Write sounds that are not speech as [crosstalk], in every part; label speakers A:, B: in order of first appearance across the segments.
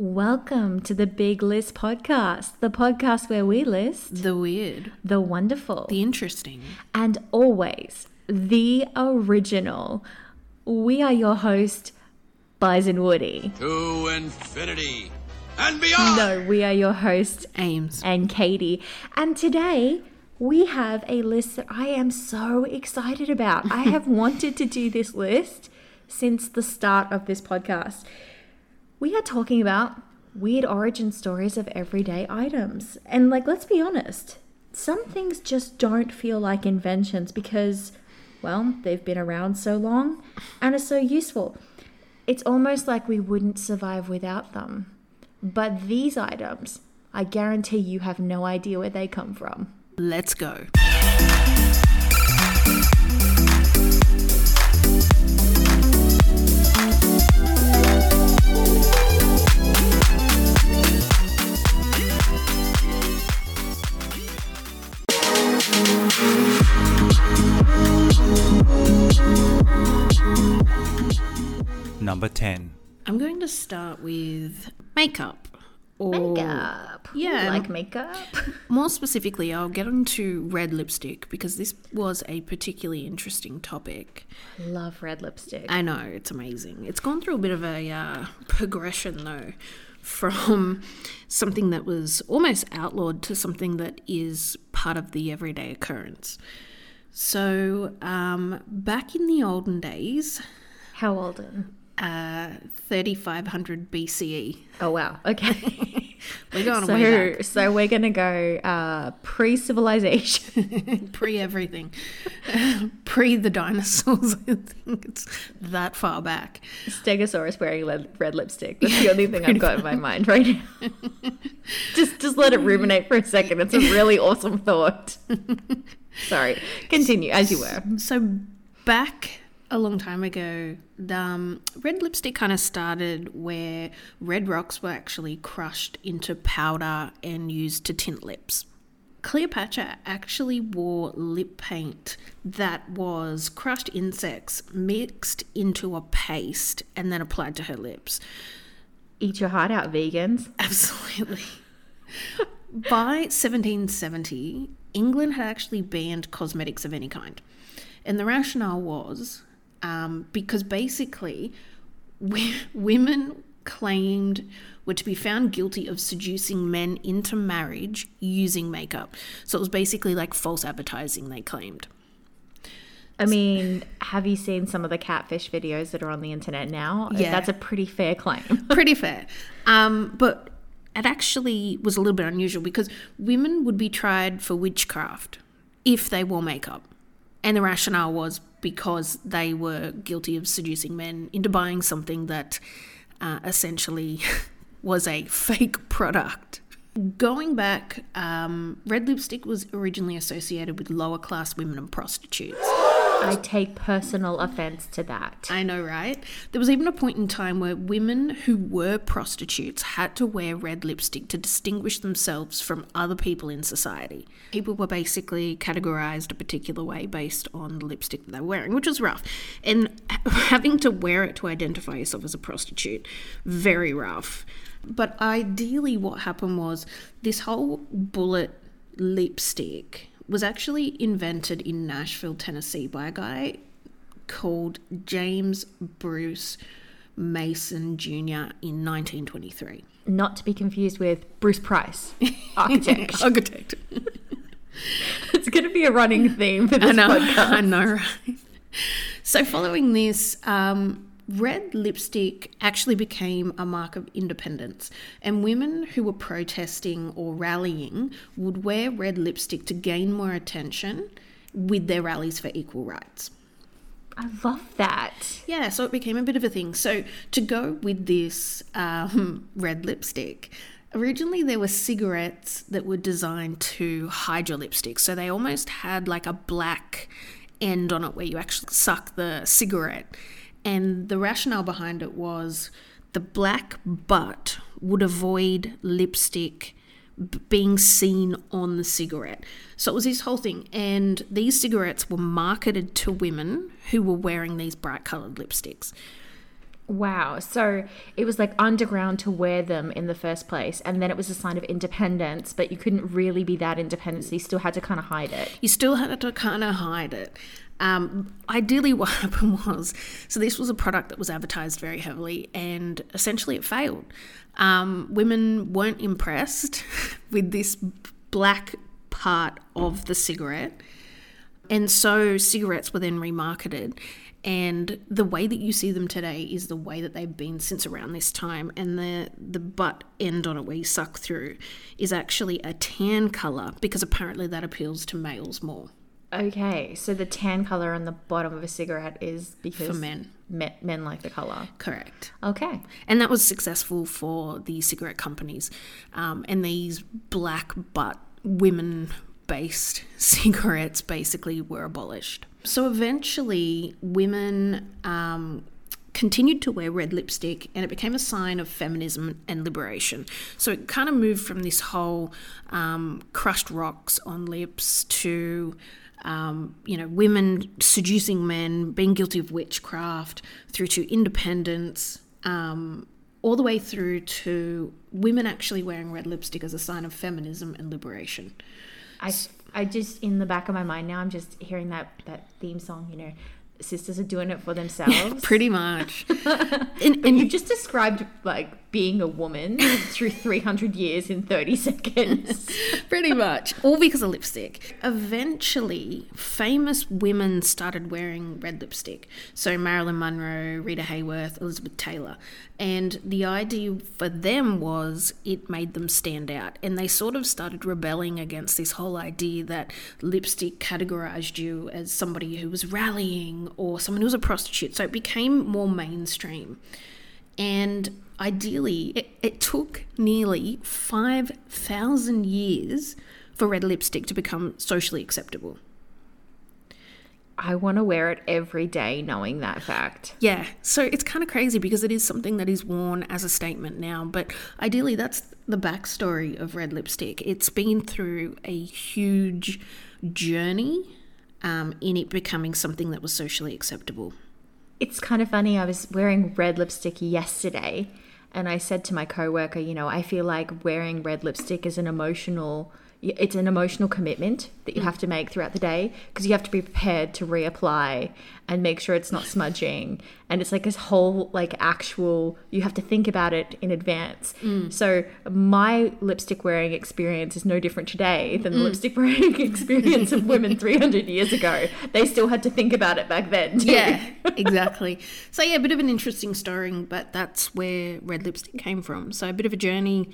A: Welcome to the Big List Podcast, the podcast where we list
B: The weird,
A: the wonderful
B: the interesting.
A: and always the original. We are your host, Bison Woody.
C: to infinity and beyond.
A: No, we are your host,
B: Ames.
A: and Katie. And today we have a list that I am so excited about. I have [laughs] wanted to do this list since the start of this podcast. We are talking about weird origin stories of everyday items. And, like, let's be honest, some things just don't feel like inventions because, well, they've been around so long and are so useful. It's almost like we wouldn't survive without them. But these items, I guarantee you have no idea where they come from.
B: Let's go.
D: Number 10.
B: I'm going to start with makeup. Or
A: Makeup.
B: Yeah.
A: You like makeup? [laughs]
B: More specifically, I'll get into red lipstick because this was a particularly interesting topic.
A: Love red lipstick.
B: I know, it's amazing. It's gone through a bit of a uh, progression though, from something that was almost outlawed to something that is part of the everyday occurrence. So, um, back in the olden days,
A: How old? In?
B: uh, 3500 BCE,
A: Oh wow. Okay. [laughs]
B: we're going way
A: so
B: back,
A: so we're gonna go uh, pre-civilization. [laughs]
B: pre everything, [laughs] pre the dinosaurs. I think it's that far back.
A: Stegosaurus wearing red, red lipstick. That's the only thing I've got in my mind right now. just just let it ruminate for a second. It's a really awesome thought. Sorry. Continue as you were.
B: So back a long time ago, the, um, red lipstick kind of started where red rocks were actually crushed into powder and used to tint lips. Cleopatra actually wore lip paint that was crushed insects mixed into a paste and then applied to her lips.
A: Eat your heart out, vegans. [laughs]
B: Absolutely. By 1770, England had actually banned cosmetics of any kind. And the rationale was um, because basically w- [laughs] women claimed were to be found guilty of seducing men into marriage using makeup. So it was basically like false advertising, they claimed.
A: I mean, have you seen some of the catfish videos that are on the internet now?
B: Yeah.
A: That's a pretty fair claim. [laughs]
B: pretty fair. Um, but it actually was a little bit unusual because women would be tried for witchcraft if they wore makeup. And the rationale was because they were guilty of seducing men into buying something that uh, essentially [laughs] was a fake product. Going back, um, red lipstick was originally associated with lower class women and prostitutes.
A: I take personal offense to that.
B: I know, right? There was even a point in time where women who were prostitutes had to wear red lipstick to distinguish themselves from other people in society. People were basically categorized a particular way based on the lipstick that they were wearing, which was rough. And [laughs] having to wear it to identify yourself as a prostitute, very rough. But ideally, what happened was this whole bullet lipstick was actually invented in Nashville, Tennessee by a guy called James Bruce Mason Jr. in 1923.
A: Not to be confused with Bruce Price, [laughs] architect.
B: Architect. [laughs]
A: it's going to be a running theme for
B: I
A: this
B: know, [laughs]
A: podcast.
B: I know, right? So, following this, um, red lipstick actually became a mark of independence, and women who were protesting or rallying would wear red lipstick to gain more attention with their rallies for equal rights.
A: I love that.
B: Yeah, so it became a bit of a thing. So to go with this um, [laughs] red lipstick, originally there were cigarettes that were designed to hide your lipstick. So they almost had like a black end on it where you actually suck the cigarette. And the rationale behind it was the black butt would avoid lipstick being seen on the cigarette. So it was this whole thing. And these cigarettes were marketed to women who were wearing these bright colored lipsticks.
A: Wow. So it was like underground to wear them in the first place. And then it was a sign of independence, but you couldn't really be that independent. So you still had to kind of hide it.
B: You still had to kind of hide it. Um, ideally, [laughs] what happened was so this was a product that was advertised very heavily, and essentially it failed. Um, women weren't impressed [laughs] with this black part of the cigarette, and so cigarettes were then remarketed. And the way that you see them today is the way that they've been since around this time. And the, the butt end on it, where you suck through, is actually a tan colour because apparently that appeals to males more.
A: Okay. So the tan color on the bottom of a cigarette is because
B: For men.
A: men, men like the color.
B: Correct.
A: Okay.
B: And that was successful for the cigarette companies. Um, and these black butt women based [laughs] cigarettes basically were abolished. So eventually, women um, continued to wear red lipstick and it became a sign of feminism and liberation. So it kind of moved from this whole um, crushed rocks on lips to. Um, you know, women seducing men, being guilty of witchcraft, through to independence, um, all the way through to women actually wearing red lipstick as a sign of feminism and liberation.
A: I, I just in the back of my mind now I'm just hearing that that theme song you know sisters are doing it for [laughs] themselves
B: Pretty much. [laughs] and,
A: and you just described like being a woman [laughs] through 300 years in 30 seconds
B: pretty much. All because of lipstick. Eventually, famous women started wearing red lipstick. So Marilyn Monroe, Rita Hayworth, Elizabeth Taylor. And the idea for them was it made them stand out. And they sort of started rebelling against this whole idea that lipstick categorized you as somebody who was rallying or someone who was a prostitute. So it became more mainstream. And ideally, it, it took nearly 5,000 years for red lipstick to become socially acceptable.
A: I want to wear it every day knowing that fact
B: Yeah, so it's kind of crazy because it is something that is worn as a statement now, but ideally, that's the backstory of red lipstick. It's been through a huge journey um, in it becoming something that was socially acceptable.
A: it's kind of funny. I was wearing red lipstick yesterday, and I said to my coworker, you know, I feel like wearing red lipstick is an emotional. It's an emotional commitment that you have to make throughout the day because you have to be prepared to reapply and make sure it's not smudging. And it's like this whole, like, actual, you have to think about it in advance. Mm. So, my lipstick wearing experience is no different today than the mm. lipstick [laughs] wearing experience of women [laughs] 300 years ago. They still had to think about it back then. Too.
B: Yeah, [laughs] exactly. So yeah, a bit of an interesting story, but that's where red lipstick came from. So a bit of a journey.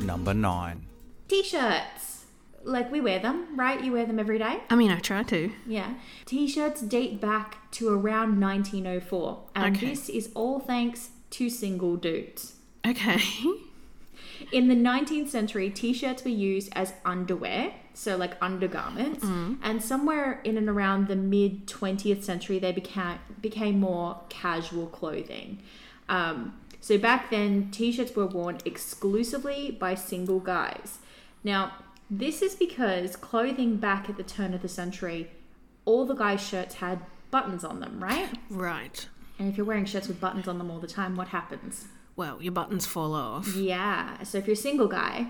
D: Number 9.
A: T-shirts. Like we wear them, right? You wear them every day?
B: I mean, I try to.
A: Yeah. T-shirts date back to around 1904, and
B: Okay.
A: this is all thanks to single dudes.
B: Okay.
A: In the 19th century, t-shirts were used as underwear, so like undergarments, and somewhere in and around the mid 20th century, they became became more casual clothing. Um, so back then, t-shirts were worn exclusively by single guys. Now, this is because clothing back at the turn of the century, all the guys' shirts had buttons on them, right?
B: Right.
A: And if you're wearing shirts with buttons on them all the time, what happens?
B: Well, your buttons fall off.
A: Yeah. So if you're a single guy,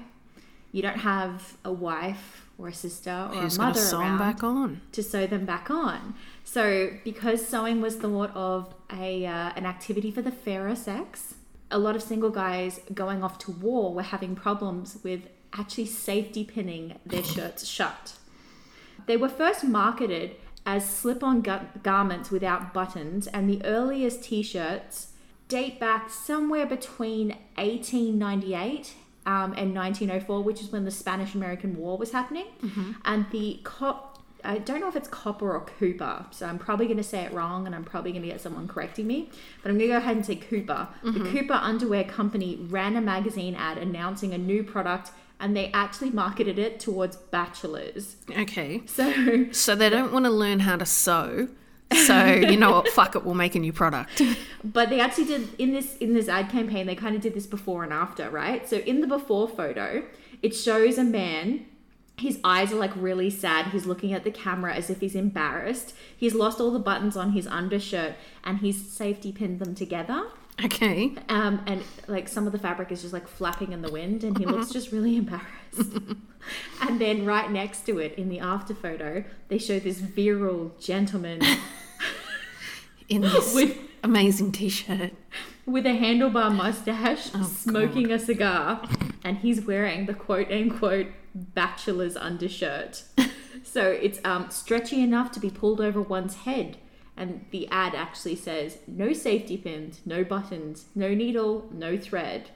A: you don't have a wife or a sister or
B: Who's
A: a mother
B: to sew
A: around
B: back on?
A: to sew them back on. So because sewing was thought of a uh, an activity for the fairer sex, a lot of single guys going off to war were having problems with actually safety pinning their shirts shut. They were first marketed as slip on garments without buttons, and the earliest t shirts date back somewhere between 1898 um, and 1904, which is when the Spanish American War was happening. And the cop. I don't know if it's Copper or Cooper, so I'm probably going to say it wrong and I'm probably going to get someone correcting me. But I'm going to go ahead and say Cooper. The Cooper Underwear Company ran a magazine ad announcing a new product and they actually marketed it towards bachelors.
B: Okay.
A: So
B: So they don't want to learn how to sew. So you know what? Fuck it, we'll make a new product. [laughs]
A: but they actually did in this in this ad campaign they kind of did this before and after right so in the before photo it shows a man His eyes are like really sad. He's looking at the camera as if he's embarrassed. He's lost all the buttons on his undershirt and he's safety pinned them together.
B: Okay.
A: Um, and like some of the fabric is just like flapping in the wind, and he looks just really embarrassed. [laughs] and then right next to it, in the after photo, they show this virile gentleman [laughs]
B: In this
A: With-
B: amazing t-shirt.
A: with a handlebar mustache, smoking a cigar, and he's wearing the quote unquote bachelor's undershirt. [laughs] so it's um, stretchy enough to be pulled over one's head. And the ad actually says no safety pins, no buttons, no needle, no thread.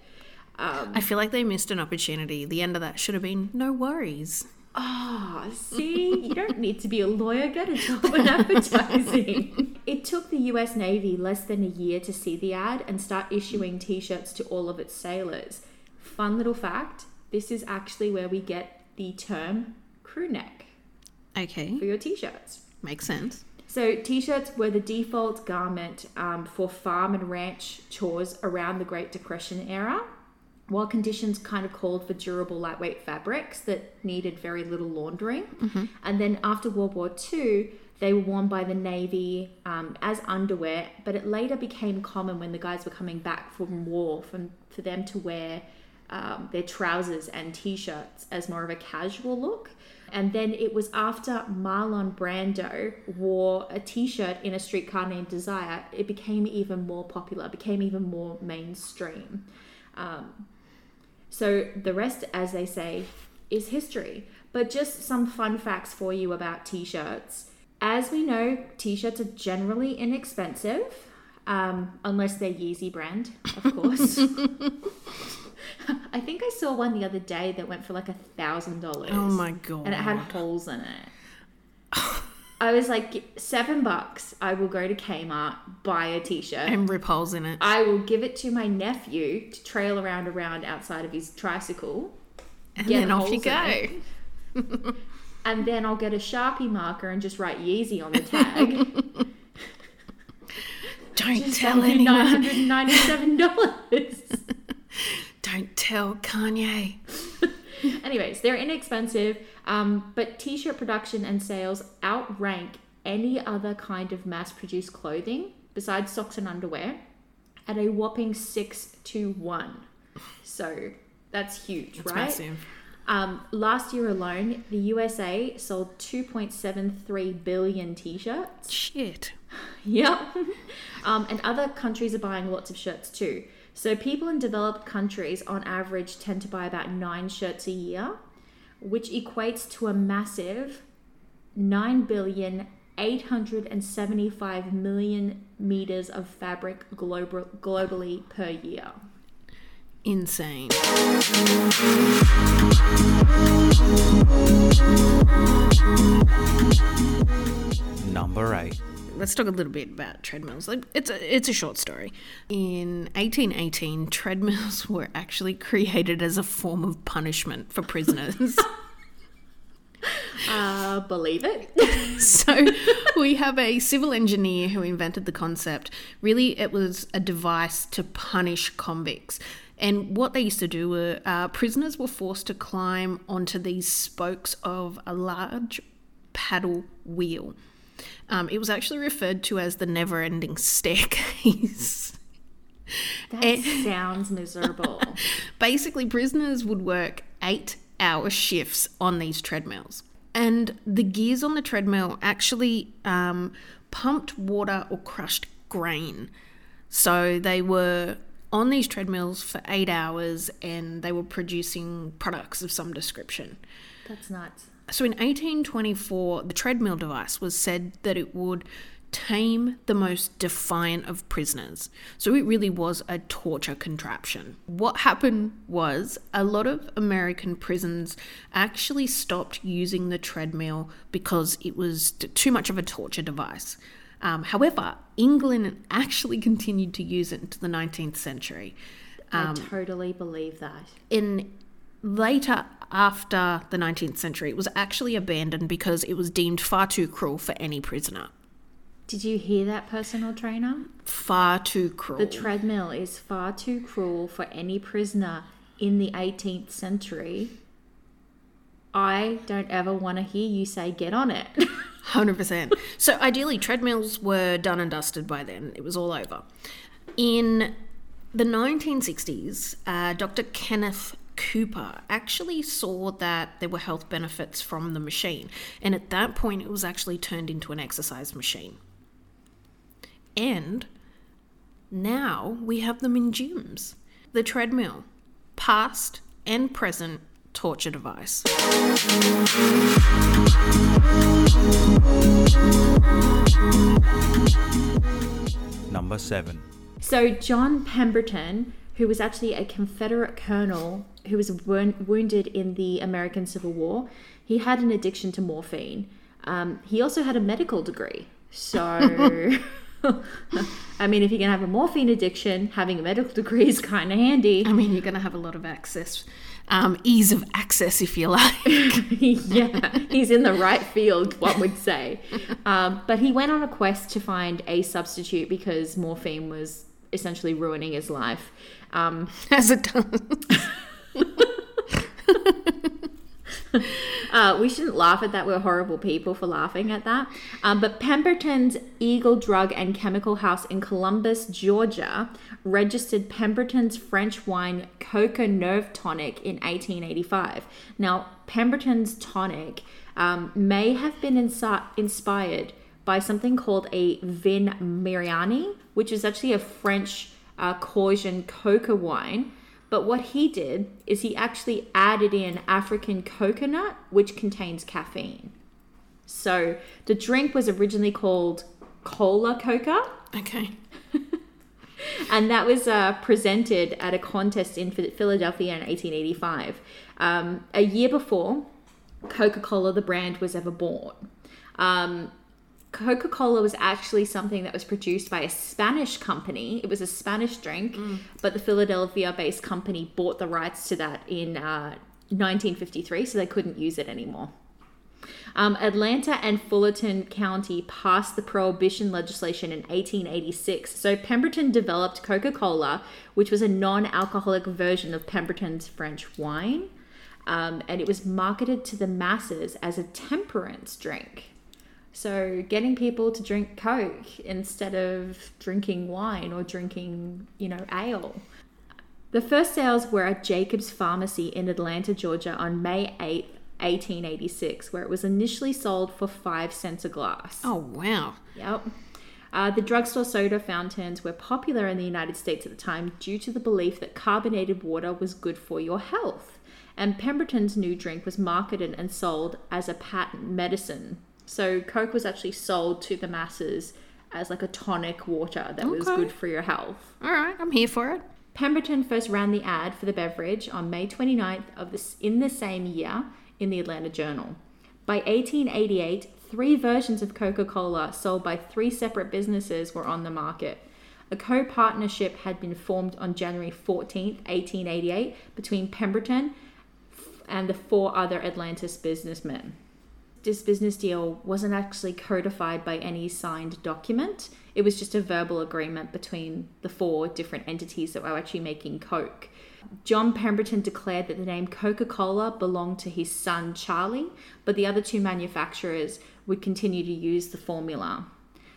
A: Um,
B: I feel like they missed an opportunity. The end of that should have been no worries.
A: Ah, see, you don't need to be a lawyer, get a job in advertising. [laughs] it took the US Navy less than a year to see the ad and start issuing t shirts to all of its sailors. Fun little fact this is actually where we get the term crew neck
B: Okay.
A: for your t shirts.
B: Makes sense.
A: So, t shirts were the default garment um, for farm and ranch chores around the Great Depression era, while conditions kind of called for durable, lightweight fabrics that needed very little laundering. And then after World War II, they were worn by the Navy um, as underwear, but it later became common when the guys were coming back from war from, for them to wear um, their trousers and t shirts as more of a casual look. And then it was after Marlon Brando wore a t shirt in a streetcar named Desire, it became even more popular, became even more mainstream. Um, so the rest, as they say, is history. But just some fun facts for you about t shirts. As we know, t shirts are generally inexpensive, um, unless they're Yeezy brand, of course. [laughs] [laughs] I think I saw one the other day that went for like a thousand dollars.
B: Oh my god.
A: And it had holes in it. I was like, seven bucks. I will go to Kmart, buy a t-shirt.
B: and rip holes in it.
A: I will give it to my nephew to trail around around outside of his tricycle,
B: And then off you go. [laughs]
A: and then I'll get a Sharpie marker and just write Yeezy on the tag. [laughs]
B: Don't tell anyone.
A: Nine hundred ninety-seven dollars.
B: Don't tell Kanye. [laughs]
A: Anyways, they're inexpensive, um, but t-shirt production and sales outrank any other kind of mass-produced clothing besides socks and underwear at a whopping six to one. So that's huge,
B: It's
A: right?
B: massive.
A: Um, last year alone, the USA sold 2.73 billion t-shirts.
B: Shit. [laughs]
A: Yep. [laughs] um, and other countries are buying lots of shirts too. So people in developed countries on average tend to buy about nine shirts a year, which equates to a massive 9 billion 875 million meters of fabric global, globally per year.
B: Insane.
D: Number 8.
B: Let's talk a little bit about treadmills. Like it's a it's a short story. In 1818, treadmills were actually created as a form of punishment for prisoners. [laughs]
A: Uh, believe it. [laughs]
B: so we have a civil engineer who invented the concept. Really, it was a device to punish convicts. And what they used to do were uh, prisoners were forced to climb onto these spokes of a large paddle wheel. Um, it was actually referred to as the never ending staircase.
A: That sounds miserable. [laughs]
B: Basically, prisoners would work eight hour shifts on these treadmills. And the gears on the treadmill actually um, pumped water or crushed grain. So they were on these treadmills for eight hours and they were producing products of some description.
A: That's nuts.
B: So in 1824, the treadmill device was said that it would tame the most defiant of prisoners. So it really was a torture contraption. What happened was a lot of American prisons actually stopped using the treadmill because it was too much of a torture device. Um, however, England actually [laughs] continued to use it into the 19th century.
A: I totally believe that.
B: in later after the 19th century it was actually abandoned because it was deemed far too cruel for any prisoner
A: Did you hear that, personal trainer?
B: far too cruel
A: The treadmill is far too cruel for any prisoner in the 18th century. I don't ever want to hear you say get on it. [laughs]
B: 100%. So ideally, treadmills were done and dusted by then. It was all over. In the 1960s, uh, Dr. Kenneth Cooper actually saw that there were health benefits from the machine. And at that point, it was actually turned into an exercise machine. And now we have them in gyms. The treadmill, past and present torture device.
D: Number 7.
A: So, John Pemberton, who was actually a Confederate colonel who was wound- wounded in the American Civil War, he had an addiction to morphine. Um, he also had a medical degree. So, [laughs] [laughs] I mean, if you can have a morphine addiction, having a medical degree is kind of handy.
B: I mean, you're going to have a lot of access, um, ease of access, if you like. [laughs]
A: yeah, he's in the right field, one would say. Um, but he went on a quest to find a substitute because morphine was essentially ruining his life. Um, [laughs]
B: As it does.
A: uh, we shouldn't laugh at that. We're horrible people for laughing at that. Um, but Pemberton's Eagle Drug and Chemical House in Columbus, Georgia, registered Pemberton's French wine Coca Nerve Tonic in 1885. Now, Pemberton's tonic um, may have been insi- inspired by something called a Vin Mariani, which is actually a French uh, coca wine. But what he did is he actually added in African kola nut, which contains caffeine. So the drink was originally called Cola Coca,
B: Okay. [laughs]
A: and that was uh, presented at a contest in Philadelphia in 1885. Um, a year before Coca Cola, the brand, was ever born. Um, Coca Cola was actually something that was produced by a Spanish company. It was a Spanish drink, but the Philadelphia based company bought the rights to that in uh, 1953, so they couldn't use it anymore. Um, Atlanta and Fulton County passed the prohibition legislation in 1886. So Pemberton developed Coca Cola, which was a non alcoholic version of Pemberton's French wine. Um, and it was marketed to the masses as a temperance drink. So getting people to drink Coke instead of drinking wine or drinking, you know, ale. The first sales were at Jacob's Pharmacy in Atlanta, Georgia on May 8th, 1886, where it was initially sold for 5 cents a glass.
B: Oh, wow.
A: Yep. Uh, the drugstore soda fountains were popular in the United States at the time due to the belief that carbonated water was good for your health. And Pemberton's new drink was marketed and sold as a patent medicine. So Coke was actually sold to the masses as like a tonic water that was good for your health.
B: All right, I'm here for it.
A: Pemberton first ran the ad for the beverage on May 29th of this in the same year in the Atlanta Journal. By 1888, three versions of Coca-Cola sold by three separate businesses were on the market. A co-partnership had been formed on January 14th, 1888 between Pemberton and the four other Atlanta businessmen this business deal wasn't actually codified by any signed document. It was just a verbal agreement between the four different entities that were actually making Coke. John Pemberton declared that the name Coca Cola belonged to his son Charlie, but the other two manufacturers would continue to use the formula.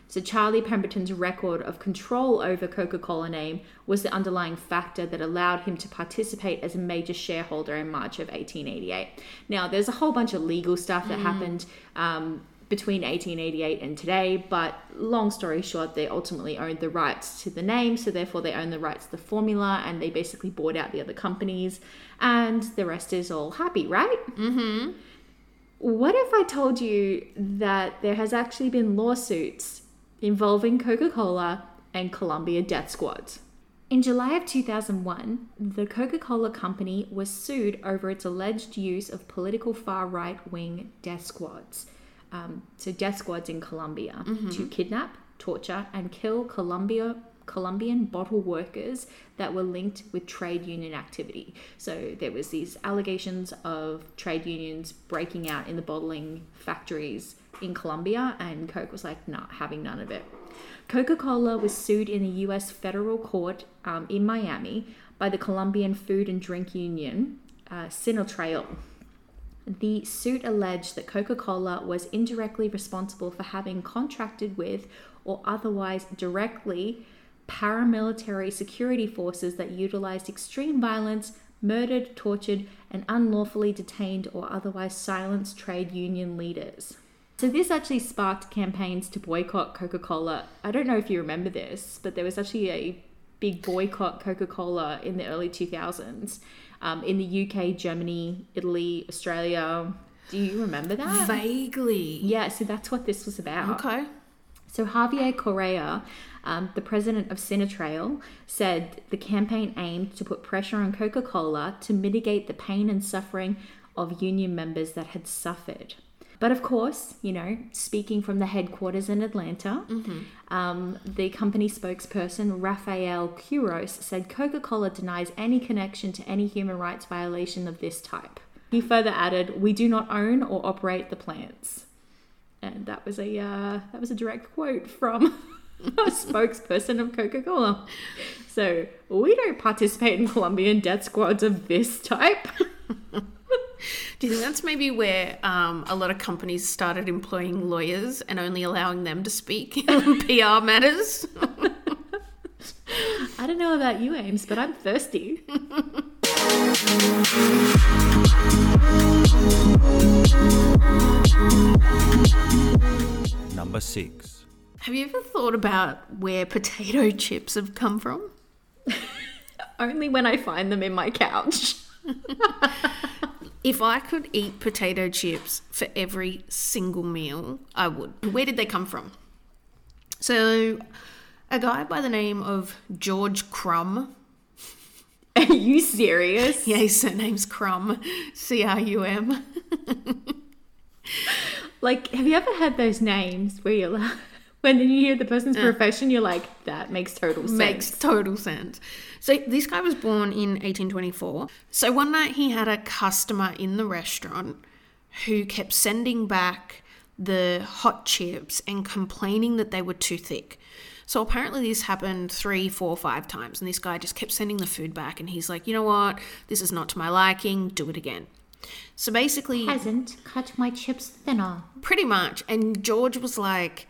A: So, Charlie Pemberton's record of control over Coca Cola name was the underlying factor that allowed him to participate as a major shareholder in March of 1888. Now, there's a whole bunch of legal stuff that happened um, between 1888 and today, but long story short, they ultimately owned the rights to the name, so therefore they own the rights to the formula, and they basically bought out the other companies, and the rest is all happy, right? Mm-hmm. What if I told you that there has actually been lawsuits involving Coca Cola and Colombia death squads? In July of 2001, the Coca Cola Company was sued over its alleged use of political far right wing death squads. Um, so, death squads in Colombia to kidnap, torture, and kill Colombia, Colombian bottle workers that were linked with trade union activity. So, there was these allegations of trade unions breaking out in the bottling factories in Colombia, and Coke was like, not having none of it. Coca Cola was sued in the US federal court um, in Miami by the Colombian Food and Drink Union, uh, Sinotrail. The suit alleged that Coca Cola was indirectly responsible for having contracted with or otherwise directly paramilitary security forces that utilized extreme violence, murdered, tortured, and unlawfully detained or otherwise silenced trade union leaders. So, this actually sparked campaigns to boycott Coca Cola. I don't know if you remember this, but there was actually a big boycott Coca Cola in the early 2000s um, in the UK, Germany, Italy, Australia. Do you remember that?
B: Vaguely.
A: Yeah, so that's what this was about.
B: Okay.
A: So Javier Correa, um, the president of Cinetrail, said the campaign aimed to put pressure on Coca-Cola to mitigate the pain and suffering of union members that had suffered. But of course, you know, speaking from the headquarters in Atlanta, um, the company spokesperson Rafael Quiros said Coca Cola denies any connection to any human rights violation of this type. He further added, "We do not own or operate the plants." and that was a uh, that was a direct quote from [laughs] a spokesperson of Coca Cola. So we don't participate in Colombian death squads of this type. [laughs] [laughs]
B: Do you think that's maybe where um, a lot of companies started employing lawyers and only allowing them to speak [laughs] in PR matters? [laughs]
A: I don't know about you, Ames, but I'm thirsty.
D: Number 6.
B: Have you ever thought about where potato chips have come from?
A: Only when I find them in my couch.
B: If I could eat potato chips for every single meal, I would. Where did they come from? So, a guy by the name of George Crum, [laughs]
A: Are you serious? [laughs]
B: yeah, his surname's Crum, C R U M. [laughs]
A: Like, have you ever had those names where you're like, when you hear the person's uh. profession, you're like, that makes total sense.
B: Makes total sense. So this guy was born in 1824. So one night he had a customer in the restaurant who kept sending back the hot chips and complaining that they were too thick. So apparently this happened three, four, five times, and this guy just kept sending the food back, and he's like, you know what, this is not to my liking. Do it again. So basically,
A: Hasn't cut my chips thinner.
B: Pretty much. And George was like,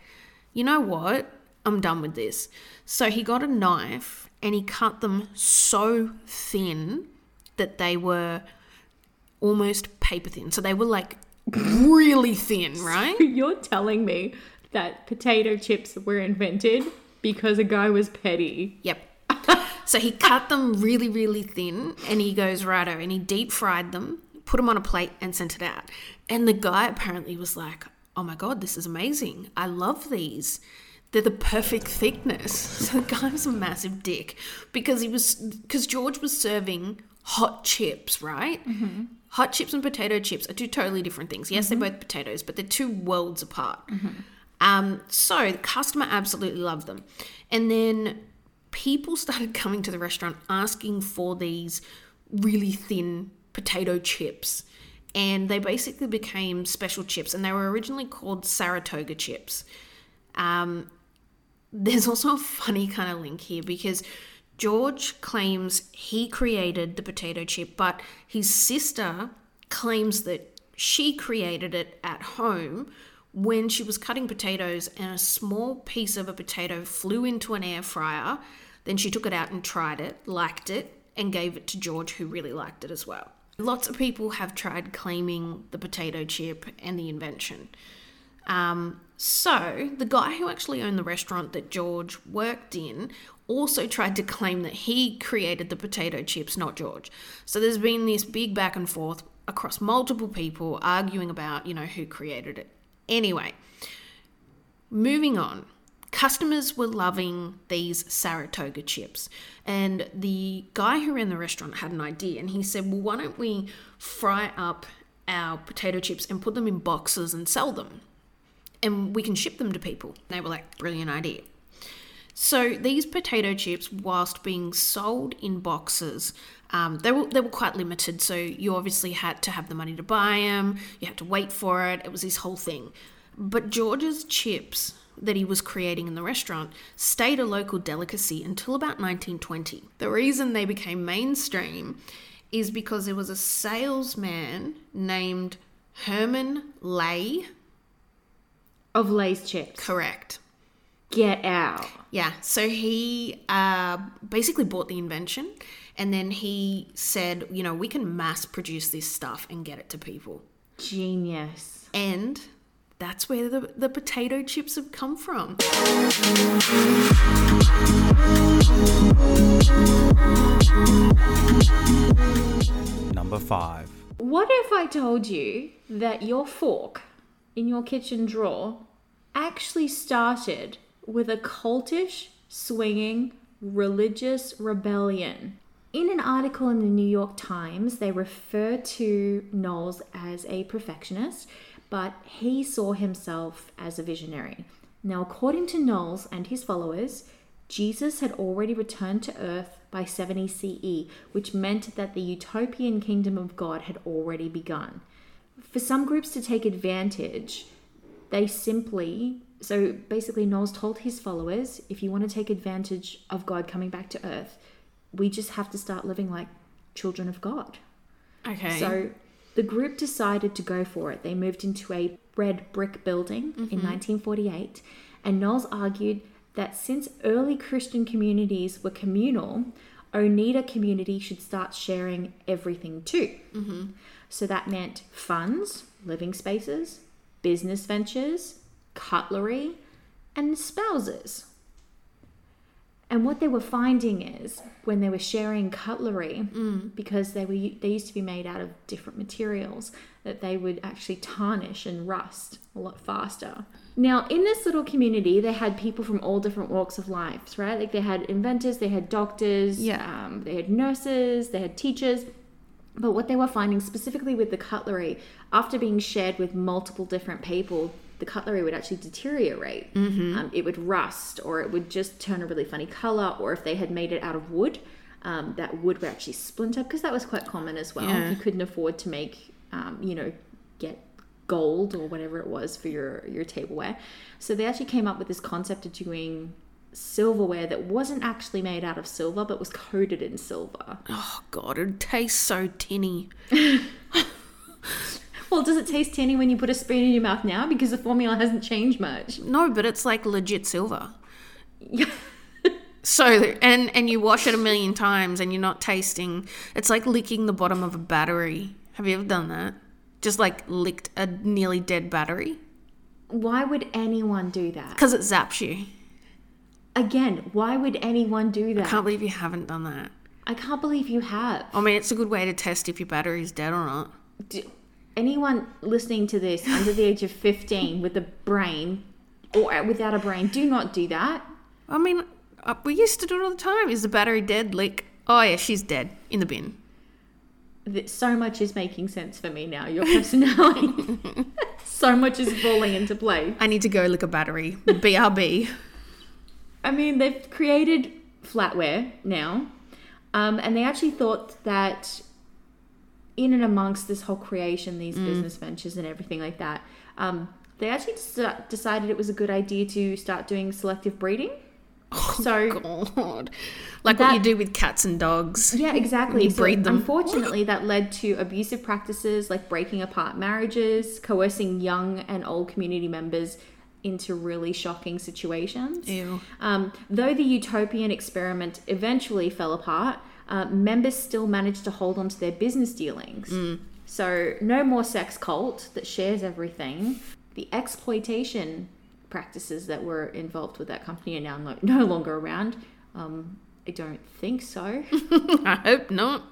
B: you know what? I'm done with this. So he got a knife and he cut them so thin that they were almost paper thin. So they were like really thin, [laughs] right?
A: You're telling me that potato chips were invented because a guy was petty.
B: Yep. [laughs] So he cut them really, really thin and he goes, righto, and he deep fried them, put them on a plate and sent it out. And the guy apparently was like, oh my God, this is amazing. I love these. They're the perfect thickness. [laughs] So the guy was a massive dick because he was, because George was serving hot chips, right? Hot chips and potato chips are two totally different things. Yes, they're both potatoes, but they're two worlds apart. Um, so the customer absolutely loved them. And then people [laughs] started coming to the restaurant asking for these really thin potato chips. And they basically became special chips, and they were originally called Saratoga chips. Um, there's also a funny kind of link here because George claims he created the potato chip, but his sister claims that she created it at home when she was cutting potatoes and a small piece of a potato flew into an air fryer. Then she took it out and tried it, liked it, and gave it to George, who really liked it as well. Lots of people have tried claiming the potato chip and the invention. Um, so, the guy who actually owned the restaurant that George worked in also tried to claim that he created the potato chips, not George. So, there's been this big back and forth across multiple people arguing about, you know, who created it. Anyway, moving on. Customers were loving these Saratoga chips. And the guy who ran the restaurant had an idea and he said, Well, why don't we fry up our potato chips and put them in boxes and sell them? And we can ship them to people. They were like, Brilliant idea. So these potato chips, whilst being sold in boxes, um, they were they were quite limited. So you obviously had to have the money to buy them. You had to wait for it. It was this whole thing. But George's chips that he was creating in the restaurant stayed a local delicacy until about 1920. The reason they became mainstream is because there was a salesman named Herman Lay.
A: Of Lay's chips.
B: Correct.
A: Get out.
B: Yeah, so he uh, basically bought the invention and then he said, you know, we can mass produce this stuff and get it to people.
A: Genius.
B: And that's where the, the potato chips have come from.
D: Number 5.
A: What if I told you that your fork in your kitchen drawer actually started with a cultish, swinging, religious rebellion? In an article in the New York Times, they refer to Noyes as a perfectionist, but he saw himself as a visionary. Now, according to Noyes and his followers, Jesus had already returned to earth by 70 CE, which meant that the utopian kingdom of God had already begun. For some groups to take advantage, they simply, so basically, Noyes told his followers if you want to take advantage of God coming back to earth, we just have to start living like children of God.
B: Okay.
A: So the group decided to go for it. They moved into a red brick building in mm-hmm. 1948, and Noyes argued that since early Christian communities were communal, Oneida community should start sharing everything too. Mm-hmm. So that meant funds, living spaces, business ventures, cutlery, and spouses. And what they were finding is when they were sharing cutlery, because they were they used to be made out of different materials, that they would actually tarnish and rust a lot faster. Now, in this little community, they had people from all different walks of life, right? Like they had inventors, they had doctors,
B: Yeah.
A: um, they had nurses, they had teachers. But what they were finding specifically with the cutlery, after being shared with multiple different people, the cutlery would actually deteriorate. Um, it would rust, or it would just turn a really funny color. Or if they had made it out of wood, um, that wood would actually splinter because that was quite common as well.
B: Yeah.
A: You couldn't afford to make, um, you know, get gold or whatever it was for your your tableware, so they actually came up with this concept of doing silverware that wasn't actually made out of silver but was coated in silver.
B: oh, God, it tastes so tinny. [laughs]
A: Well, does it taste tinny when you put a spoon in your mouth now? Because the formula hasn't changed much.
B: No, but it's like legit silver. [laughs] So and and you wash it a million times and you're not tasting. It's like licking the bottom of a battery. Have you ever done that? Just like licked a nearly dead battery
A: Why would anyone do that?
B: because it zaps you.
A: Again, why would anyone do that?
B: I can't believe you haven't done that.
A: I can't believe you have.
B: I mean, it's a good way to test if your battery's dead or not.
A: Do, anyone listening to this under the age of 15 with a brain or without a brain, do not do that.
B: I mean, uh, we used to do it all the time. Is the battery dead? Lick. Oh yeah, she's dead in the bin.
A: So much is making sense for me now. Your [laughs] personality. [laughs] so much is falling into place.
B: I need to go lick a battery. BRB.
A: I mean, they've created flatware now, um, and they actually thought that in and amongst this whole creation, these business ventures and everything like that, um, they actually deci- decided it was a good idea to start doing selective breeding. [laughs] so
B: God, like what you do with cats and dogs.
A: yeah, exactly.
B: You
A: So
B: breed them.
A: Unfortunately, that led to abusive practices like breaking apart marriages, coercing young and old community members into really shocking situations. Um, though the utopian experiment eventually fell apart, uh, members still managed to hold on to their business dealings. So, no more sex cult that shares everything. The exploitation practices that were involved with that company are now no, [laughs] no longer around. Um, I don't think so. [laughs]
B: I hope not.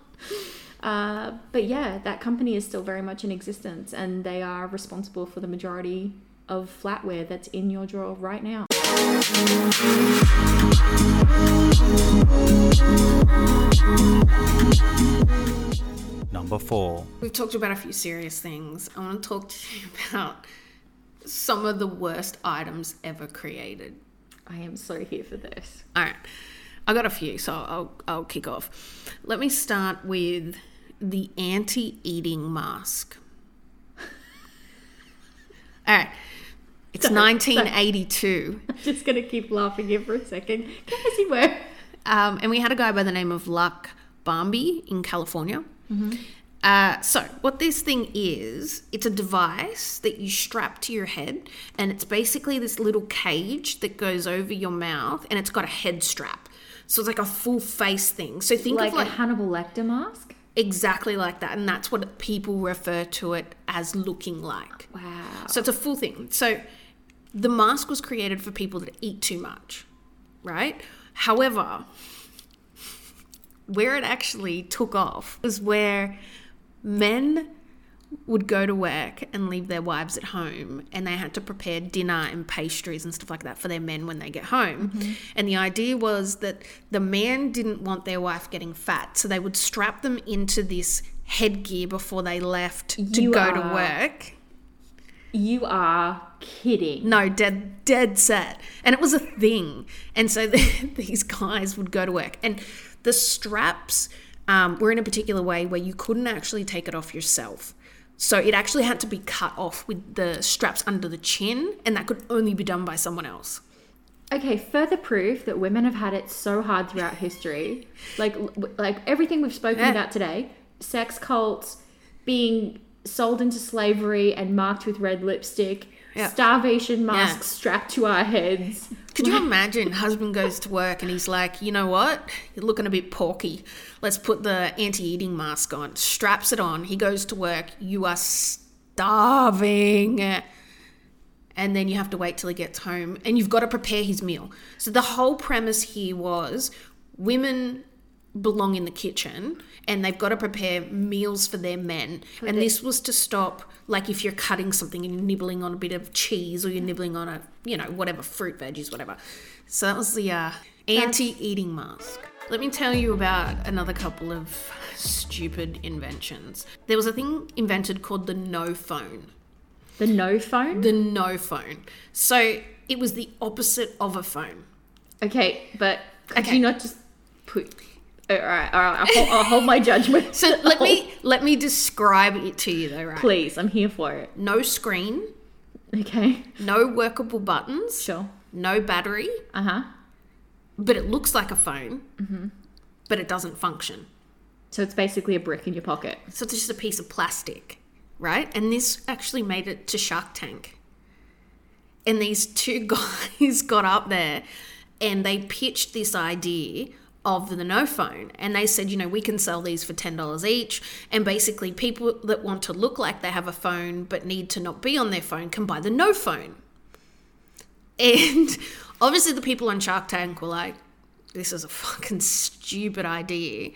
A: Uh, but yeah, that company is still very much in existence and they are responsible for the majority of flatware that's in your drawer right now.
D: Number 4.
B: We've talked about a few serious things. I want to talk to you [laughs] about some of the worst items ever created.
A: I am so here for this.
B: All right. I got a few, so I'll, I'll kick off. Let me start with the anti eating mask. [laughs] All right. It's [laughs] 1982.
A: I'm just going to keep laughing here for a second. As you were.
B: Um, and we had a guy by the name of Luck Bambi in California. Uh, so, what this thing is, it's a device that you strap to your head, and it's basically this little cage that goes over your mouth, and it's got a head strap. So it's like a full face thing. So think
A: Like,
B: of like
A: a Hannibal Lecter mask.
B: exactly like that, and that's what people refer to it as looking like.
A: Wow.
B: So it's a full thing. So the mask was created for people that eat too much, right? However, where it actually took off was where men would go to work and leave their wives at home and they had to prepare dinner and pastries and stuff like that for their men when they get home. Mm-hmm. And the idea was that the man didn't want their wife getting fat, so they would strap them into this headgear before they left to
A: You
B: go to work.
A: You are kidding.
B: No, dead, dead set. And it was a thing. And so [laughs] these guys would go to work. And the straps um, were in a particular way where you couldn't actually take it off yourself. So it actually had to be cut off with the straps under the chin, and that could only be done by someone else.
A: Okay, further proof that women have had it so hard throughout history. Like like everything we've spoken
B: Yeah.
A: about today, sex cults being sold into slavery and marked with red lipstick,
B: Yeah.
A: starvation masks strapped to our heads. [laughs]
B: Could you imagine? Husband goes to work and he's like, you know what? You're looking a bit porky. Let's put the anti eating mask on. Straps it on. He goes to work. You are starving. And then you have to wait till he gets home and you've got to prepare his meal. So the whole premise here was women belong in the kitchen and they've got to prepare meals for their men. and this was to stop, like, if you're cutting something and you're nibbling on a bit of cheese or you're nibbling on a, you know, whatever, fruit, veggies, whatever. So that was the uh, anti eating mask. Let me tell you about another couple of stupid inventions. There was a thing invented called the no phone.
A: The no phone?
B: The no phone. So it was the opposite of a phone.
A: okay, but could
B: Okay.
A: you not just put all right, all right. I'll hold, I'll hold my judgment.
B: So let me [laughs] let me describe it to you though, right?
A: Please, I'm here for it.
B: No screen,
A: Okay,
B: no workable buttons,
A: sure.
B: no battery,
A: Uh huh.
B: but it looks like a phone, but it doesn't function.
A: So it's basically a brick in your pocket.
B: So it's just a piece of plastic, right? And this actually made it to Shark Tank. And these two [laughs] guys got up there and they pitched this idea of the no phone. And they said, you know, we can sell these for $10 each. And basically, people that want to look like they have a phone but need to not be on their phone can buy the no phone. And [laughs] obviously, the people on Shark Tank were like, this is a fucking stupid idea.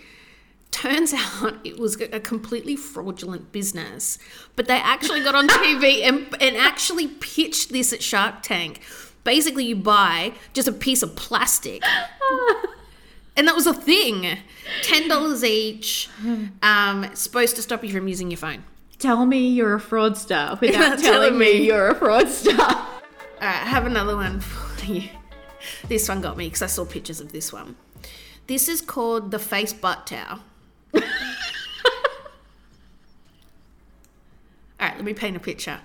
B: Turns [laughs] out it was a completely fraudulent business, but they actually got on TV and, and actually pitched this at Shark Tank. Basically, you buy just a piece of plastic, [laughs] and that was a thing. Ten dollars each. Um, it's supposed to stop you from using your phone.
A: Tell me you're a fraudster [laughs] without telling
B: telling
A: me you're a fraudster. [laughs]
B: All right, I have another one for you. This one got me because I saw pictures of this one. This is called the face butt towel. [laughs] All right, let me paint a picture.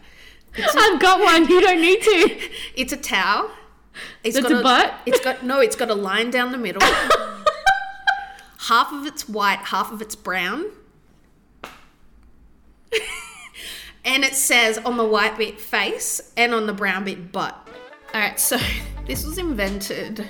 A: I've got one. You don't need to.
B: It's a towel. It's
A: That's
B: got
A: a butt?
B: It's got no. It's got a line down the middle. Half of it's white, half of it's brown. [laughs] and it says on the white bit face and on the brown bit butt. All right, so [laughs] this was invented.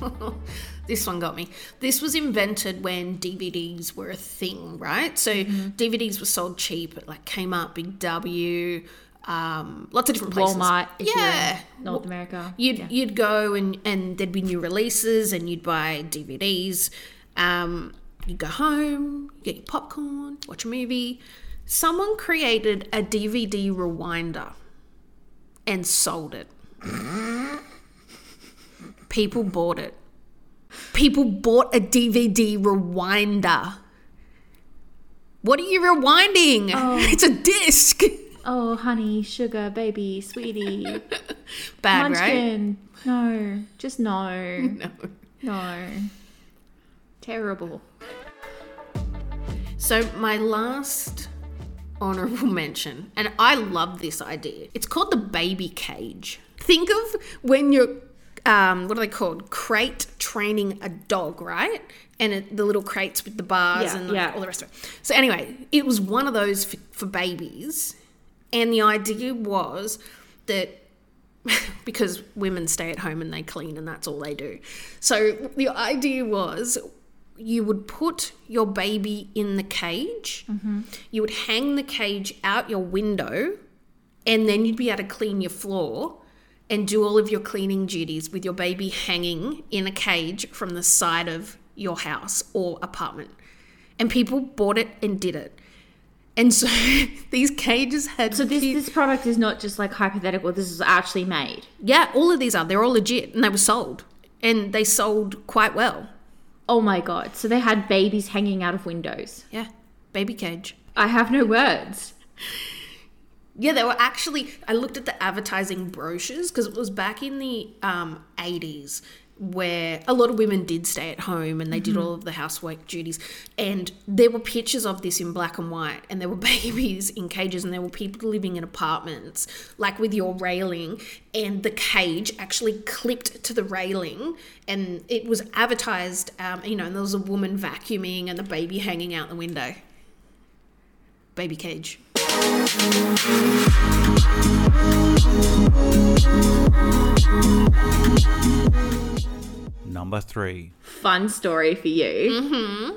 B: [laughs] this one got me. This was invented when DVDs were a thing, right? So
A: Mm-hmm.
B: DVDs were sold cheap at like Kmart, Big W, um, lots of different places.
A: Walmart, if
B: yeah,
A: you're North America.
B: You'd
A: Yeah.
B: you'd go and and there'd be new releases and you'd buy DVDs. Um, you'd go home, get your popcorn, watch a movie. Someone created a DVD rewinder and sold it. People bought it. People bought a DVD rewinder. What are you rewinding? It's a disc.
A: Oh, honey, sugar, baby, sweetie, [laughs]
B: Bad, right?
A: No, just no, [laughs]
B: No.
A: no. Terrible.
B: So my last honorable [laughs] mention, and I love this idea. It's called the baby cage. Think of when you're um, what are they called? Crate training a dog, right? And it, the little crates with the bars
A: Yeah,
B: and like,
A: yeah.
B: all the rest of it. So anyway, it was one of those for, for babies, and the idea was that [laughs] because women stay at home and they clean and that's all they do. So the idea was you would put your baby in the cage, mm-hmm. you would hang the cage out your window, and then you'd be able to clean your floor and do all of your cleaning duties with your baby hanging in a cage from the side of your house or apartment. And people bought it and did it. And so [laughs] these cages had
A: So this this product is not just like hypothetical. This is actually made.
B: yeah, all of these are. They're all legit and they were sold. And they sold quite well.
A: Oh my god! So they had babies hanging out of windows.
B: Yeah. Baby cage.
A: I have no words.
B: Yeah, they were actually. I looked at the advertising brochures because it was back in the um, 80s where a lot of women did stay at home and they did all of the housework duties. And there were pictures of this in black and white, and there were [laughs] babies in cages, and there were people living in apartments, like with your railing, and the cage actually clipped to the railing. And it was advertised, um, you know, and there was a woman vacuuming and the baby hanging out the window. Baby cage.
D: Number 3.
A: Fun story for you. Mm-hmm.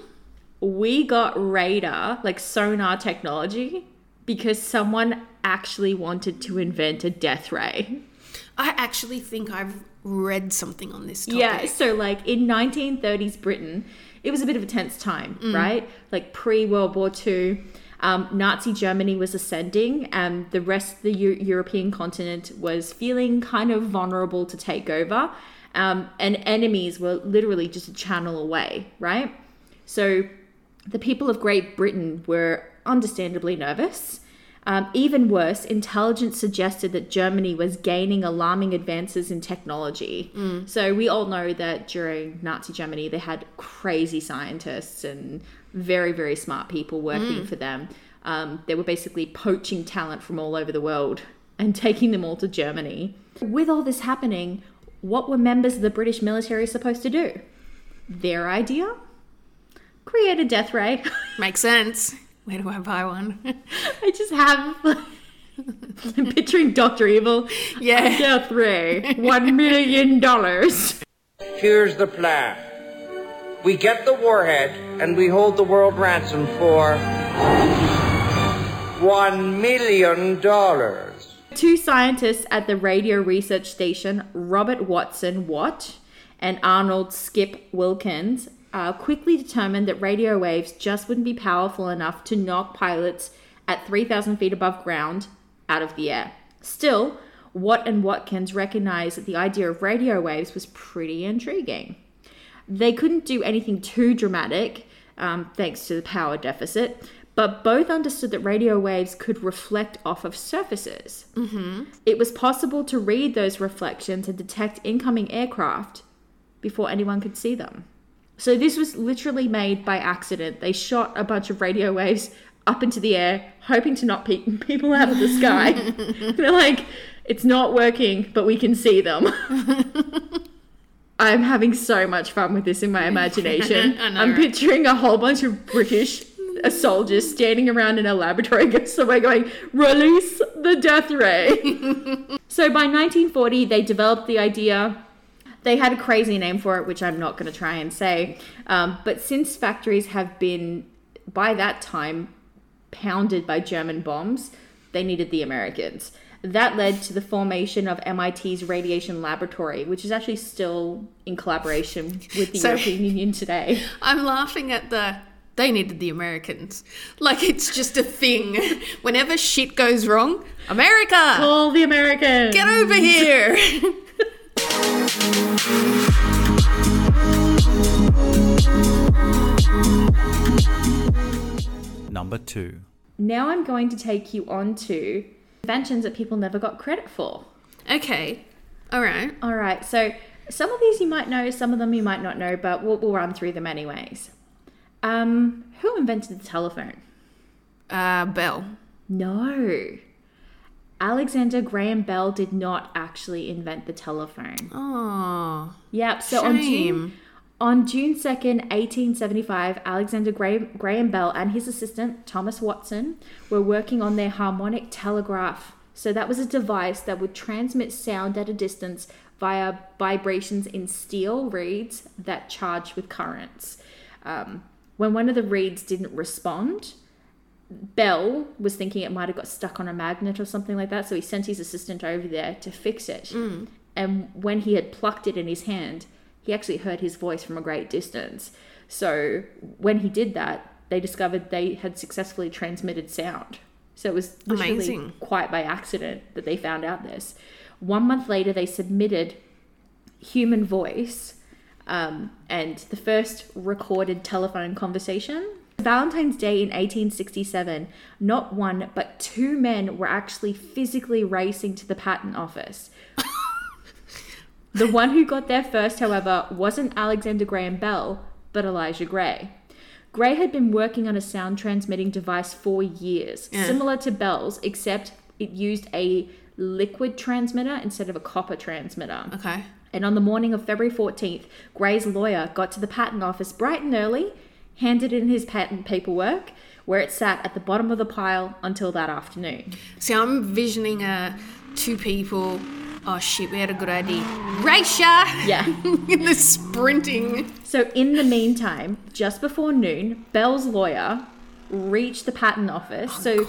A: We got radar, like sonar technology, because someone actually wanted to invent a death ray.
B: I actually think I've read something on this topic.
A: Yeah, so like in 1930s Britain, it was a bit of a tense time, right? Like pre World War II, um, Nazi Germany was ascending, and the rest of the Eu- European continent was feeling kind of vulnerable to take over, um, and enemies were literally just a channel away, right? So the people of Great Britain were understandably nervous. Um, even worse, intelligence suggested that Germany was gaining alarming advances in technology. So we all know that during Nazi Germany, they had crazy scientists and very, very smart people working for them. Um, they were basically poaching talent from all over the world and [laughs] taking them all to Germany. With all this happening, what were members of the British military supposed to do? Their idea? Create a death ray. [laughs]
B: Makes sense. Where do I buy one? [laughs]
A: I just have. [laughs] I'm picturing Doctor Evil.
B: yeah.
A: Death ray, one million dollars.
E: Here's the plan. We get the warhead and we hold the world ransom for one million dollars.
A: Two scientists at the radio research station, Robert Watson Watt and Arnold Skip Wilkins, uh, quickly determined that radio waves just wouldn't be powerful enough to knock pilots at 3,000 feet above ground out of the air. Still, Watt and Watkins recognized that the idea of radio waves was pretty intriguing. They couldn't do anything too dramatic, um, thanks to the power deficit, but both understood that radio waves could reflect off of surfaces. Mm-hmm. It was possible to read those reflections and detect incoming aircraft before anyone could see them. So this was literally made by accident. They shot a bunch of radio waves up into the air, hoping to knock pe- [laughs] people out of the sky. [laughs] They're like, it's not working, but we can see them. [laughs] I'm having so much fun with this in my imagination.
B: I
A: I'm picturing a whole bunch of British uh, soldier standing around in a laboratory [laughs] somewhere going, release the death ray. [laughs] so by 1940, they developed the idea. They had a crazy name for it, which I'm not going to try and say. Um, but since factories have been, by that time, pounded by German bombs, they needed the Americans. That led to the formation of MIT's Radiation Laboratory, which is actually still in collaboration with the
B: So-
A: European Union today. [laughs]
B: I'm laughing at the they needed the Americans. Like it's just a thing. [laughs] Whenever shit goes wrong, America,
A: Call the Americans!
B: get over here. [laughs]
D: Number 2.
A: Now I'm going to take you on to inventions that people never got credit for.
B: okay. All right.
A: All right, so some of these you might know, some of them you might not know, but we'll, we'll run through them anyways. Um, who invented the telephone?
B: Uh Bell.
A: No. Alexander Graham Bell did not actually invent the telephone.
B: Oh,
A: Yep. So on June,
B: shame.
A: on June 2nd, 1875, Alexander Graham, Graham Bell and his assistant, Thomas Watson, were working on their harmonic telegraph. So that was a device that would transmit sound at a distance via vibrations in steel reeds that charged with currents. Um, when one of the reeds didn't respond, Bell was thinking it might have got stuck on a magnet or something like that, so he sent his assistant over there to fix it. Mm. And when he had plucked it in his hand, he actually heard his voice from a great distance. So when he did that, they discovered they had successfully transmitted sound. So it was literally
B: Amazing.
A: quite by accident that they found out this. One month later, they submitted human voice um, and the first recorded telephone conversation. Valentine's Day in 1867, not one but two men were actually physically racing to the patent office. the one who got there first, however, wasn't Alexander Graham Bell, but Elijah Gray. Gray had been working on a sound transmitting device for years, similar to Bell's, except it used a liquid transmitter instead of a copper transmitter.
B: Okay.
A: And on the morning of February 14th, Gray's lawyer got to the patent office bright and early, handed in his patent paperwork, where it sat at the bottom of the pile until that afternoon.
B: See, I'm visioning uh, two people. Oh shit, we had a good idea. Racia!
A: Yeah. [laughs]
B: In the sprinting.
A: so, in the meantime, just before noon, Bell's lawyer reached the patent office. so,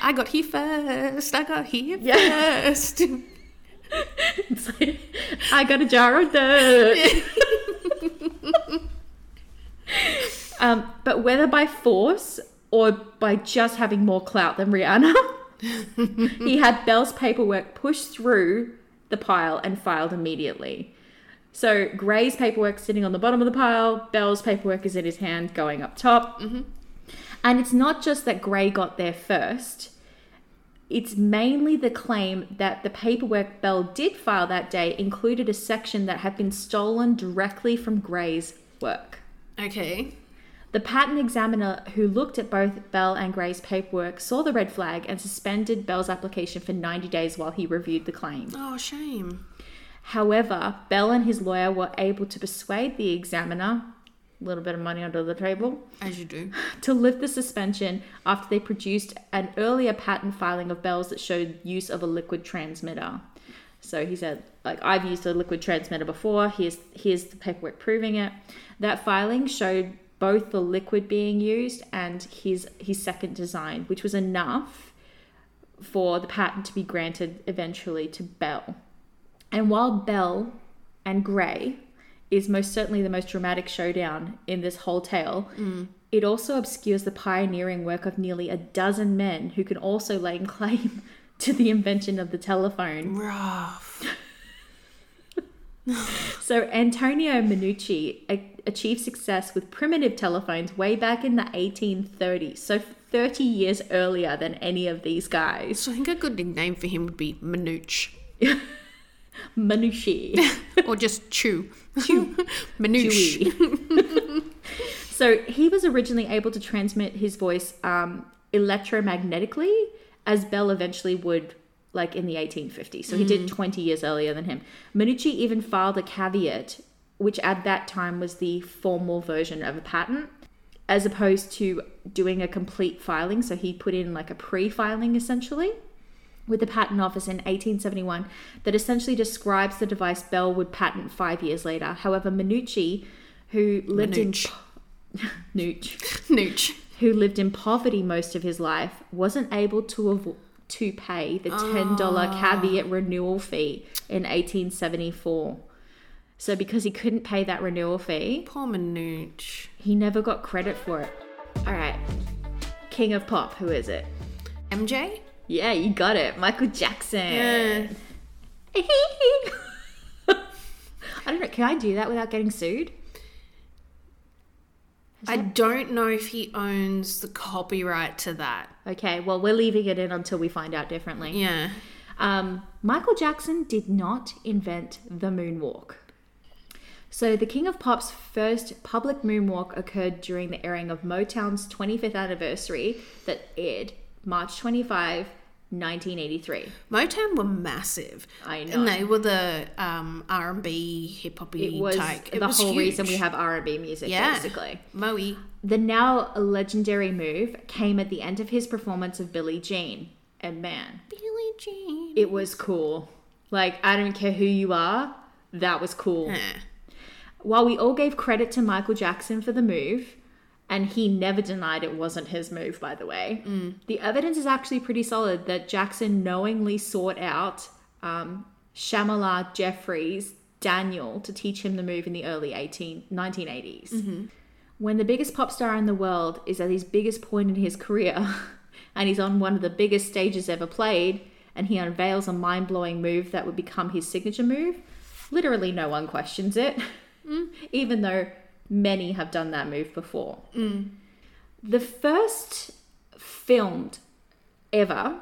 B: I got here first. I got here
A: Yeah.
B: first. [laughs]
A: it's like, I got a jar of dirt. [laughs] um, but whether by force or by just having more clout than Rihanna, [laughs] he had Bell's paperwork pushed through the pile and filed immediately. So Gray's paperwork sitting on the bottom of the pile, Bell's paperwork is in his hand going up top. And it's not just that Gray got there first. It's mainly the claim that the paperwork Bell did file that day included a section that had been stolen directly from Gray's work.
B: okay.
A: The patent examiner who looked at both Bell and Gray's paperwork saw the red flag and suspended Bell's application for 90 days while he reviewed the claim.
B: Oh, shame.
A: However, Bell and his lawyer were able to persuade the examiner, a little bit of money under the table,
B: As you do.
A: to lift the suspension after they produced an earlier patent filing of Bell's that showed use of a liquid transmitter. So he said, like I've used a liquid transmitter before. Here's here's the paperwork proving it. That filing showed both the liquid being used and his his second design, which was enough for the patent to be granted eventually to Bell. And while Bell and Gray is most certainly the most dramatic showdown in this whole tale, mm. it also obscures the pioneering work of nearly a dozen men who can also lay [laughs] claim to the invention of the telephone.
B: Rough. [laughs]
A: So Antonio Minucci a- achieved success with primitive telephones way back in the 1830s, so 30 years earlier than any of these guys.
B: So I think a good nickname for him would be Manooch. [laughs]
A: Minucci.
B: or just Chew. Chew. [laughs] [laughs]
A: So he was originally able to transmit his voice um, electromagnetically, as Bell eventually would, like in the 1850s. So he did 20 years earlier than him. Minucci even filed a caveat, which at that time was the formal version of a patent, as opposed to doing a complete filing. So he put in like a pre-filing essentially with the patent office in 1871 that essentially describes the device Bell would patent five years later. However, Minucci, who lived
B: Manooch.
A: in Nooch, [laughs]
B: Nooch. [laughs]
A: who lived in poverty most of his life, wasn't able to avo- to pay the ten dollar ah. caveat renewal fee in 1874. So because he couldn't pay that renewal fee,
B: Poor Manooch.
A: he never got credit for it. All right, King of Pop, who is it?
B: MJ?
A: Yeah, you got it, Michael Jackson.
B: Yeah. [laughs]
A: I don't know. Can I do that without getting sued?
B: I don't know if he owns the copyright to that.
A: Okay, well, we're leaving it in until we find out differently.
B: Yeah.
A: Um, Michael Jackson did not invent the moonwalk. So, the King of Pop's first public moonwalk occurred during the airing of Motown's 25th anniversary that aired March 25, 1983.
B: Motown were massive.
A: I know.
B: And they were the um, R&B, hip-hoppy
A: It was
B: type. It
A: the
B: was
A: whole
B: huge.
A: reason we have R&B music,
B: yeah.
A: basically.
B: Moe.
A: The now legendary move came at the end of his performance of Billie Jean. And man,
B: Billie Jean.
A: it was cool. Like, I don't care who you are, that was cool. While we all gave credit to Michael Jackson for the move, and he never denied it wasn't his move, by the way, mm. the evidence is actually pretty solid that Jackson knowingly sought out um, Shamala Jeffries Daniel to teach him the move in the early 18, 1980s. Mm-hmm. When the biggest pop star in the world is at his biggest point in his career, [laughs] and he's on one of the biggest stages ever played, and he unveils a mind blowing move that would become his signature move, literally no one questions it, mm. [laughs] even though many have done that move before. Mm. The first filmed ever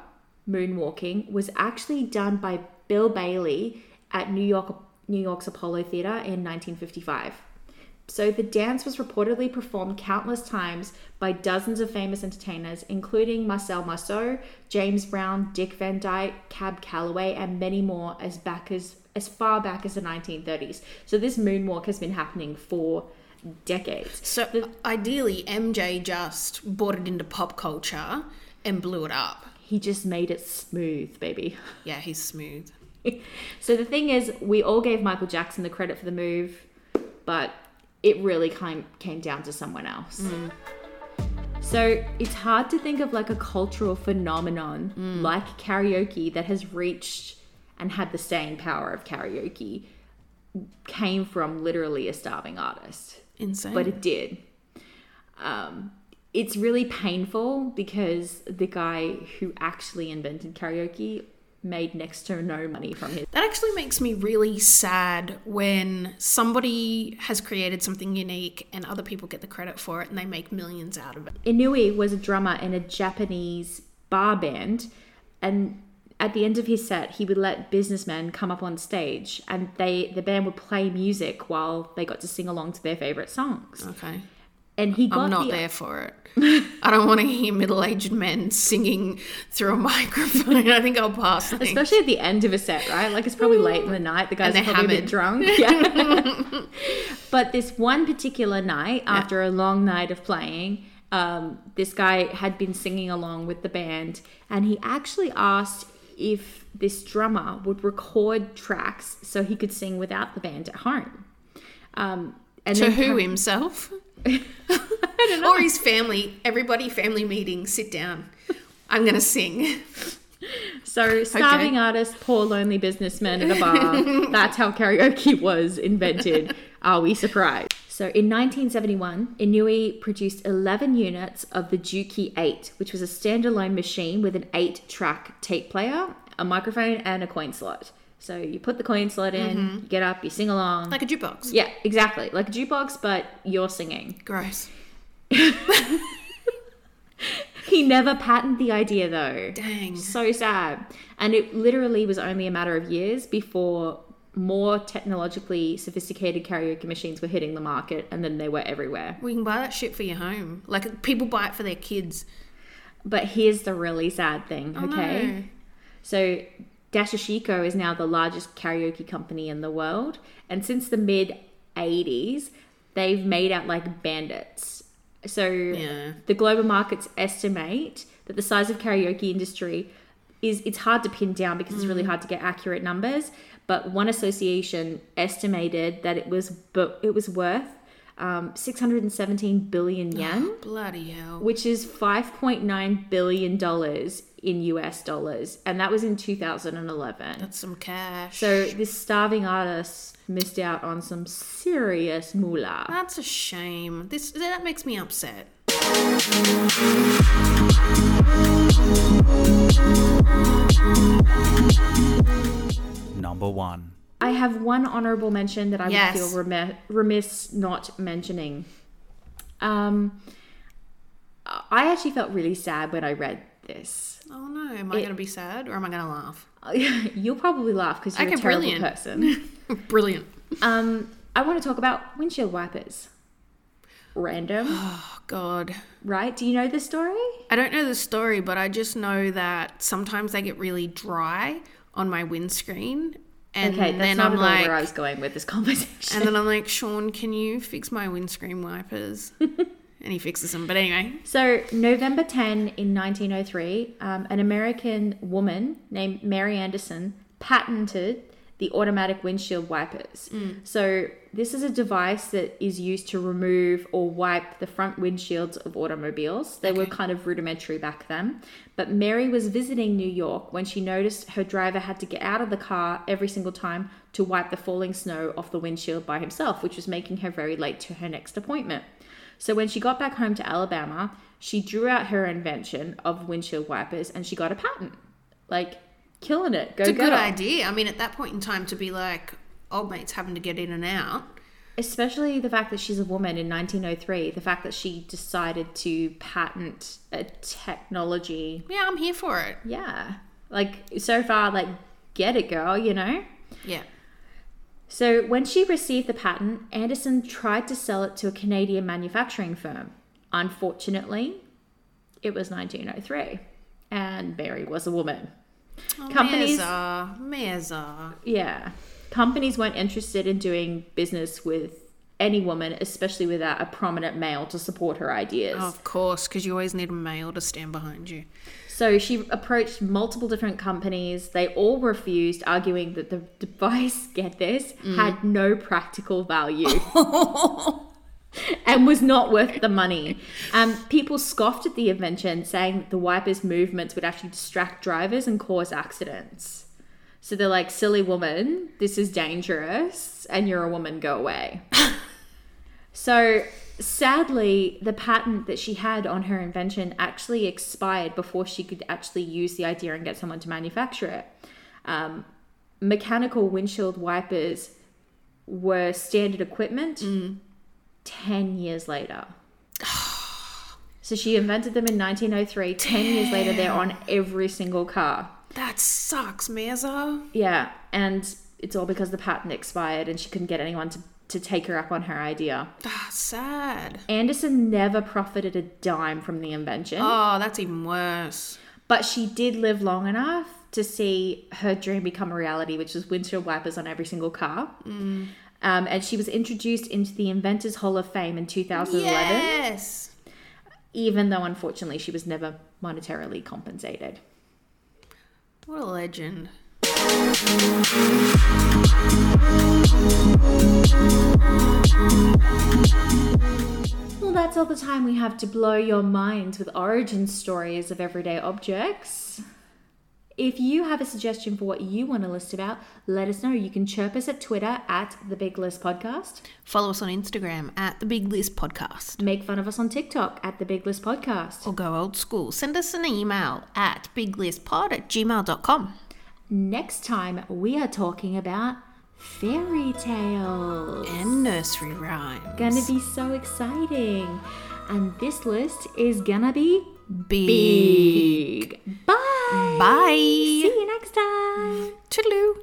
A: moonwalking was actually done by Bill Bailey at New York New York's Apollo Theater in 1955. So the dance was reportedly performed countless times by dozens of famous entertainers, including Marcel Marceau, James Brown, Dick Van Dyke, Cab Calloway, and many more as back as as far back as the 1930s. So this moonwalk has been happening for decades.
B: So ideally, MJ just brought it into pop culture and blew it up.
A: He just made it smooth, baby. [laughs]
B: Yeah, he's smooth.
A: So the thing is, we all gave Michael Jackson the credit for the move, but it really came came down to someone else. Mm. So it's hard to think of like a cultural phenomenon mm. like karaoke that has reached and had the staying power of karaoke came from literally a starving artist
B: Insane.
A: but it did. Um, it's really painful because the guy who actually invented karaoke made next to no money from his.
B: That actually makes me really sad when somebody has created something unique and other people get the credit for it and they make millions out of it.
A: Inoue was a drummer in a Japanese bar band, and at the end of his set, he would let businessmen come up on stage, and they the band would play music while they got to sing along to their favorite songs.
B: Okay.
A: And he got
B: I'm not
A: the,
B: there for it. I don't want to hear middle aged men singing through a [laughs] microphone. I think I'll pass. Things.
A: Especially at the end of a set, right? Like it's probably late in the night. The guys are probably a bit drunk. [laughs] Yeah. but this one particular night, after a long night of playing, um, this guy had been singing along with the band, and he actually asked if this drummer would record tracks so he could sing without the band at home. Um, and
B: to who
A: per-
B: himself? [laughs] [laughs] Or his family. Everybody, family meeting, sit down. I'm going to sing. [laughs]
A: So, starving artist, poor lonely businessman at a bar. That's how karaoke was invented. Are we surprised? So, in 1971, Inoue produced 11 units of the Juke 8, which was a standalone machine with an 8 track tape player, a microphone, and a coin slot. So, you put the coin slot in, mm-hmm. you get up, you sing along.
B: Like a jukebox.
A: yeah, exactly. Like a jukebox, but you're singing.
B: Gross. [laughs] [laughs]
A: He never patented the idea though.
B: Dang.
A: So sad. And it literally was only a matter of years before more technologically sophisticated karaoke machines were hitting the market and then they were everywhere.
B: We can buy that shit for your home. Like people buy it for their kids.
A: But here's the really sad thing,
B: Oh,
A: okay?
B: no.
A: So Daiichikosho is now the largest karaoke company in the world. And since the mid 80s, they've made out like bandits. So
B: Yeah.
A: the global markets estimate that the size of karaoke industry is it's hard to pin down because it's
B: Mm.
A: really hard to get accurate numbers. But one association estimated that it was bu- it was worth um, 617 billion yen
B: Bloody hell.
A: which is 5.9 billion dollars in US dollars and that was in 2011.
B: That's some cash.
A: So this starving artist missed out on some serious moolah.
B: That's a shame. This that makes me upset.
D: Number 1.
A: I have one honorable mention that I
B: Yes.
A: would feel remiss, remiss not mentioning. Um I actually felt really sad when I read this.
B: Oh no, am I going to be sad or am I going to laugh? [laughs]
A: You'll probably laugh because you're
B: Okay,
A: a terrible
B: brilliant.
A: person. [laughs]
B: Brilliant.
A: um I want to talk about windshield wipers. random, [sighs]
B: Oh, God.
A: right? Do you know the story?
B: I don't know the story, but I just know that sometimes they get really dry on my windscreen. And
A: Okay, that's
B: then
A: not
B: I'm
A: at all
B: like,
A: where I was going with this conversation.
B: and then I'm like, Sean, can you fix my windscreen wipers? [laughs] and he fixes them. But anyway,
A: So, November 10 in 1903, um, an American woman named Mary Anderson patented the automatic windshield wipers. So, this is a device that is used to remove or wipe the front windshields of automobiles. They were kind of rudimentary back then. But Mary was visiting New York when she noticed her driver had to get out of the car every single time to wipe the falling snow off the windshield by himself, which was making her very late to her next appointment. So when she got back home to Alabama, she drew out her invention of windshield wipers and she got a patent. Like, killing it. Go
B: it's a
A: girl.
B: good idea. I mean, at that point in time, to be like, old mates having to get in and out.
A: Especially the fact that she's a woman in 1903, the fact that she decided to patent a technology.
B: Yeah, I'm here for it.
A: Yeah. Like, so far, like, get it, girl, you know?
B: Yeah.
A: So, when she received the patent, Anderson tried to sell it to a Canadian manufacturing firm. Unfortunately, it was 1903, and Mary was a woman. Oh, Companies-
B: Meza, Meza.
A: Yeah. Companies weren't interested in doing business with any woman, especially without a prominent male to support her ideas.
B: Of course, because you always need a male to stand behind you.
A: So she approached multiple different companies. They all refused, arguing that the [laughs] device, get this, had no practical value. [laughs] and was not worth the money. Um, people scoffed at the invention, saying that the wipers' movements would actually distract drivers and cause accidents. So they're like, silly woman, this is dangerous, and you're a woman, go away. [laughs] so sadly, the patent that she had on her invention actually expired before she could actually use the idea and get someone to manufacture it. Um, mechanical windshield wipers were standard equipment 10 years later. [sighs] so she invented them in 1903. 10 years later, they're on every single car.
B: That sucks, Meza.
A: Yeah, and it's all because the patent expired and she couldn't get anyone to, to take her up on her idea.
B: Ah, sad.
A: Anderson never profited a dime from the invention,
B: Oh, that's even worse.
A: but she did live long enough to see her dream become a reality, which was windshield wipers on every single car. Um, and she was introduced into the Inventors Hall of Fame in 2011,
B: Yes.
A: even though unfortunately she was never monetarily compensated.
B: What a legend.
A: Well, that's all the time we have to blow your minds with origin stories of everyday objects. If you have a suggestion for what you want to list about, let us know. You can chirp us at Twitter at the Big List Podcast.
B: Follow us on Instagram at the Big List Podcast.
A: Make fun of us on TikTok at the Big List Podcast.
B: Or go old school. Send us an email at biglistpod at gmail.com.
A: Next time, we are talking about fairy tales.
B: And nursery rhymes.
A: Gonna be so exciting. And this list is gonna be
B: big. big. Bye. Bye. See you next time. Toodaloo.